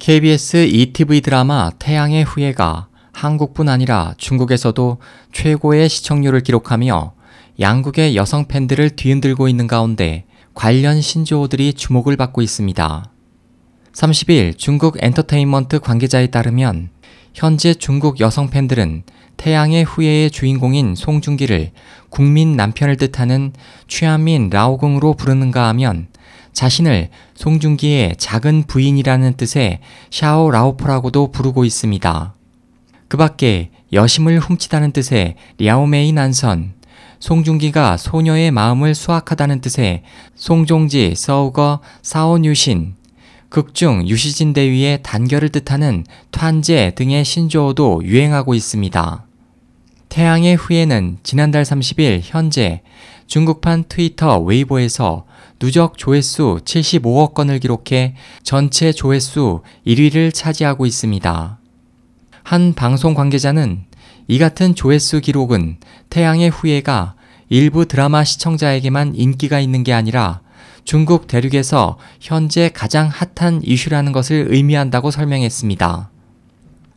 KBS ETV 드라마 태양의 후예가 한국뿐 아니라 중국에서도 최고의 시청률을 기록하며 양국의 여성 팬들을 뒤흔들고 있는 가운데 관련 신조어들이 주목을 받고 있습니다. 30일 중국 엔터테인먼트 관계자에 따르면 현재 중국 여성 팬들은 태양의 후예의 주인공인 송중기를 국민 남편을 뜻하는 취한민 라오공으로 부르는가 하면 자신을 송중기의 작은 부인이라는 뜻의 샤오 라오포라고도 부르고 있습니다. 그 밖에 여심을 훔치다는 뜻의 랴오메이 난선, 송중기가 소녀의 마음을 수확하다는 뜻의 송종지 서우거 사오뉴신, 극중 유시진 대위의 단결을 뜻하는 탄제 등의 신조어도 유행하고 있습니다. 태양의 후예는 지난달 30일 현재 중국판 트위터 웨이보에서 누적 조회수 75억 건을 기록해 전체 조회수 1위를 차지하고 있습니다. 한 방송 관계자는 이 같은 조회수 기록은 태양의 후예가 일부 드라마 시청자에게만 인기가 있는 게 아니라 중국 대륙에서 현재 가장 핫한 이슈라는 것을 의미한다고 설명했습니다.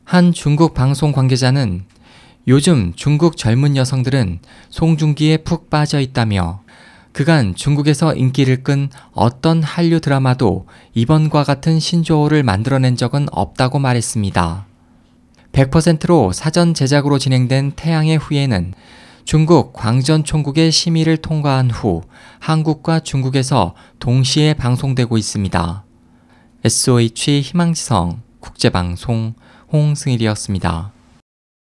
한 중국 방송 관계자는 요즘 중국 젊은 여성들은 송중기에 푹 빠져 있다며 그간 중국에서 인기를 끈 어떤 한류 드라마도 이번과 같은 신조어를 만들어낸 적은 없다고 말했습니다. 100%로 사전 제작으로 진행된 태양의 후예는 중국 광전 총국의 심의를 통과한 후 한국과 중국에서 동시에 방송되고 있습니다. SOH 희망지성 국제방송 홍승일이었습니다.